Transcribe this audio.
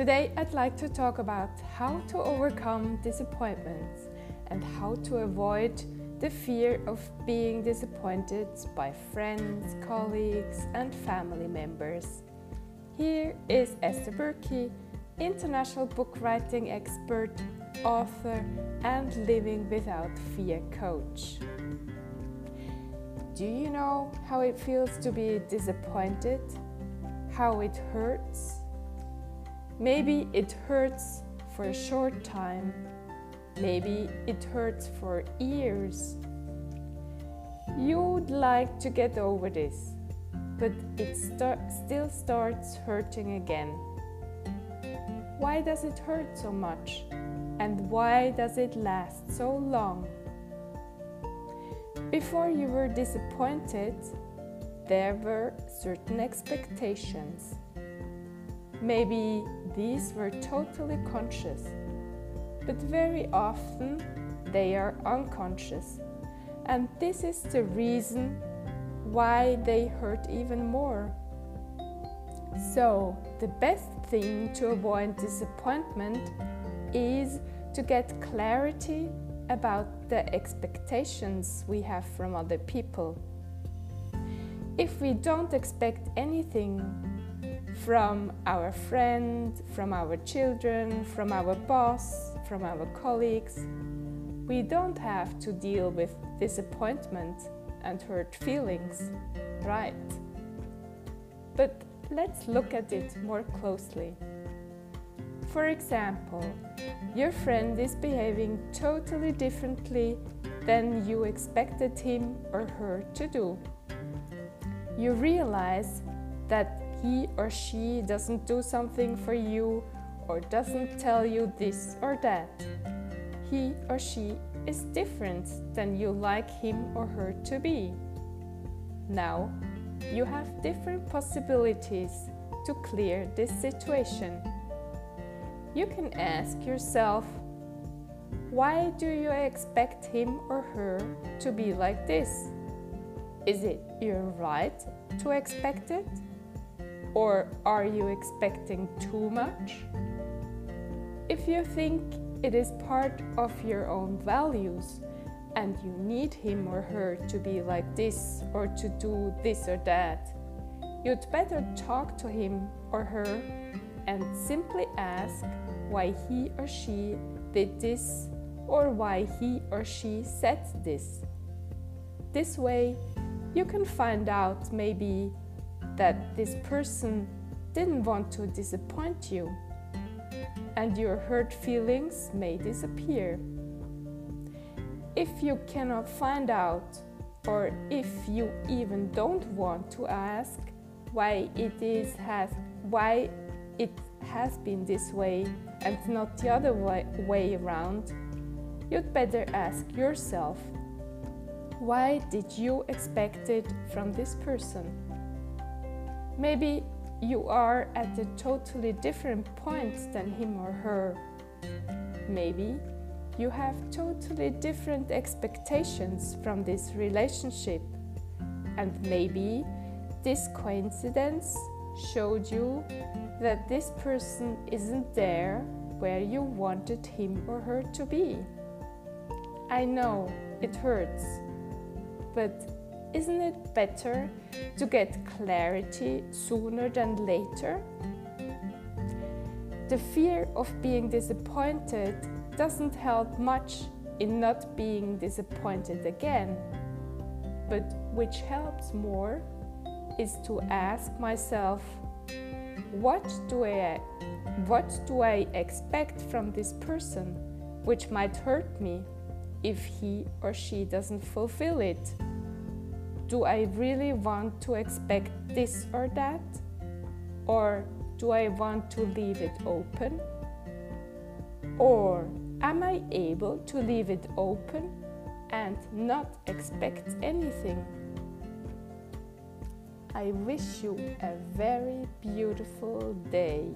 Today, I'd like to talk about how to overcome disappointments and how to avoid the fear of being disappointed by friends, colleagues, and family members. Here is Esther Burki, international book writing expert, author, and living without fear coach. Do you know how it feels to be disappointed? How it hurts? Maybe it hurts for a short time. Maybe it hurts for years. You'd like to get over this, but it still starts hurting again. Why does it hurt so much? And why does it last so long? Before you were disappointed, there were certain expectations. Maybe these were totally conscious, but very often they are unconscious, and this is the reason why they hurt even more. So, the best thing to avoid disappointment is to get clarity about the expectations we have from other people. If we don't expect anything from our friend, from our children, from our boss, from our colleagues. We don't have to deal with disappointment and hurt feelings, right? But let's look at it more closely. For example, your friend is behaving totally differently than you expected him or her to do. You realize that he or she doesn't do something for you or doesn't tell you this or that. He or she is different than you like him or her to be. Now, you have different possibilities to clear this situation. You can ask yourself, why do you expect him or her to be like this? Is it your right to expect it? Or are you expecting too much? If you think it is part of your own values and you need him or her to be like this or to do this or that, you'd better talk to him or her and simply ask why he or she did this or why he or she said this. This way, you can find out maybe that this person didn't want to disappoint you, and your hurt feelings may disappear. If you cannot find out, or if you even don't want to ask why it is has why it has been this way and not the other way, way around, you'd better ask yourself why did you expect it from this person? Maybe you are at a totally different point than him or her. Maybe you have totally different expectations from this relationship. And maybe this coincidence showed you that this person isn't there where you wanted him or her to be. I know it hurts, but isn't it better to get clarity sooner than later? The fear of being disappointed doesn't help much in not being disappointed again. But which helps more is to ask myself what do I what do I expect from this person which might hurt me if he or she doesn't fulfill it? Do I really want to expect this or that? Or do I want to leave it open? Or am I able to leave it open and not expect anything? I wish you a very beautiful day.